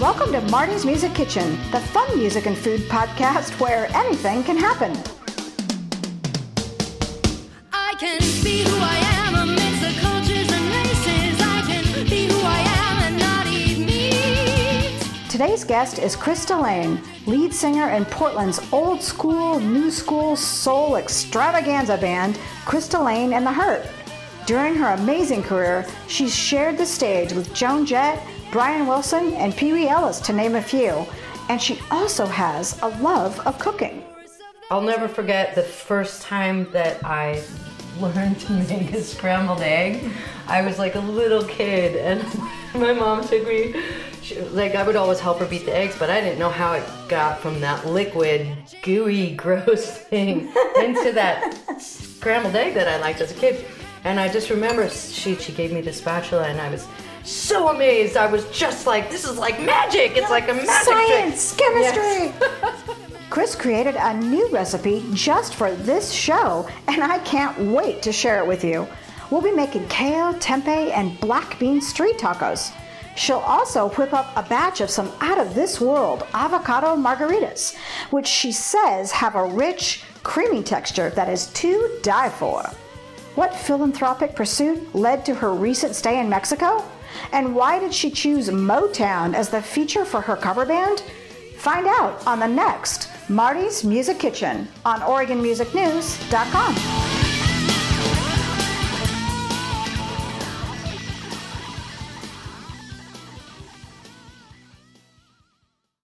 Welcome to Marty's Music Kitchen, the fun music and food podcast where anything can happen. I can be who I am amidst the cultures and races. I can be who I am and not eat meat. Today's guest is Krista Lane, lead singer in Portland's old school, new school soul extravaganza band, Krista Lane and the Hurt. During her amazing career, she's shared the stage with Joan Jett, Brian Wilson, and Pee Wee Ellis, to name a few. And she also has a love of cooking. I'll never forget the first time that I learned to make a scrambled egg. I was like a little kid, and my mom took me. Like I would always help her beat the eggs, but I didn't know how it got from that liquid, gooey, gross thing into that scrambled egg that I liked as a kid. And I just remember she she gave me the spatula, and I was so amazed. I was just like, this is like magic. It's like a magic trick. Science, chemistry. Yes. Chris created a new recipe just for this show, and I can't wait to share it with you. We'll be making kale, tempeh, and black bean street tacos. She'll also whip up a batch of some out of this world avocado margaritas, which she says have a rich, creamy texture that is to die for. What philanthropic pursuit led to her recent stay in Mexico? And why did she choose Motown as the feature for her cover band? Find out on the next Marty's Music Kitchen on OregonMusicNews.com.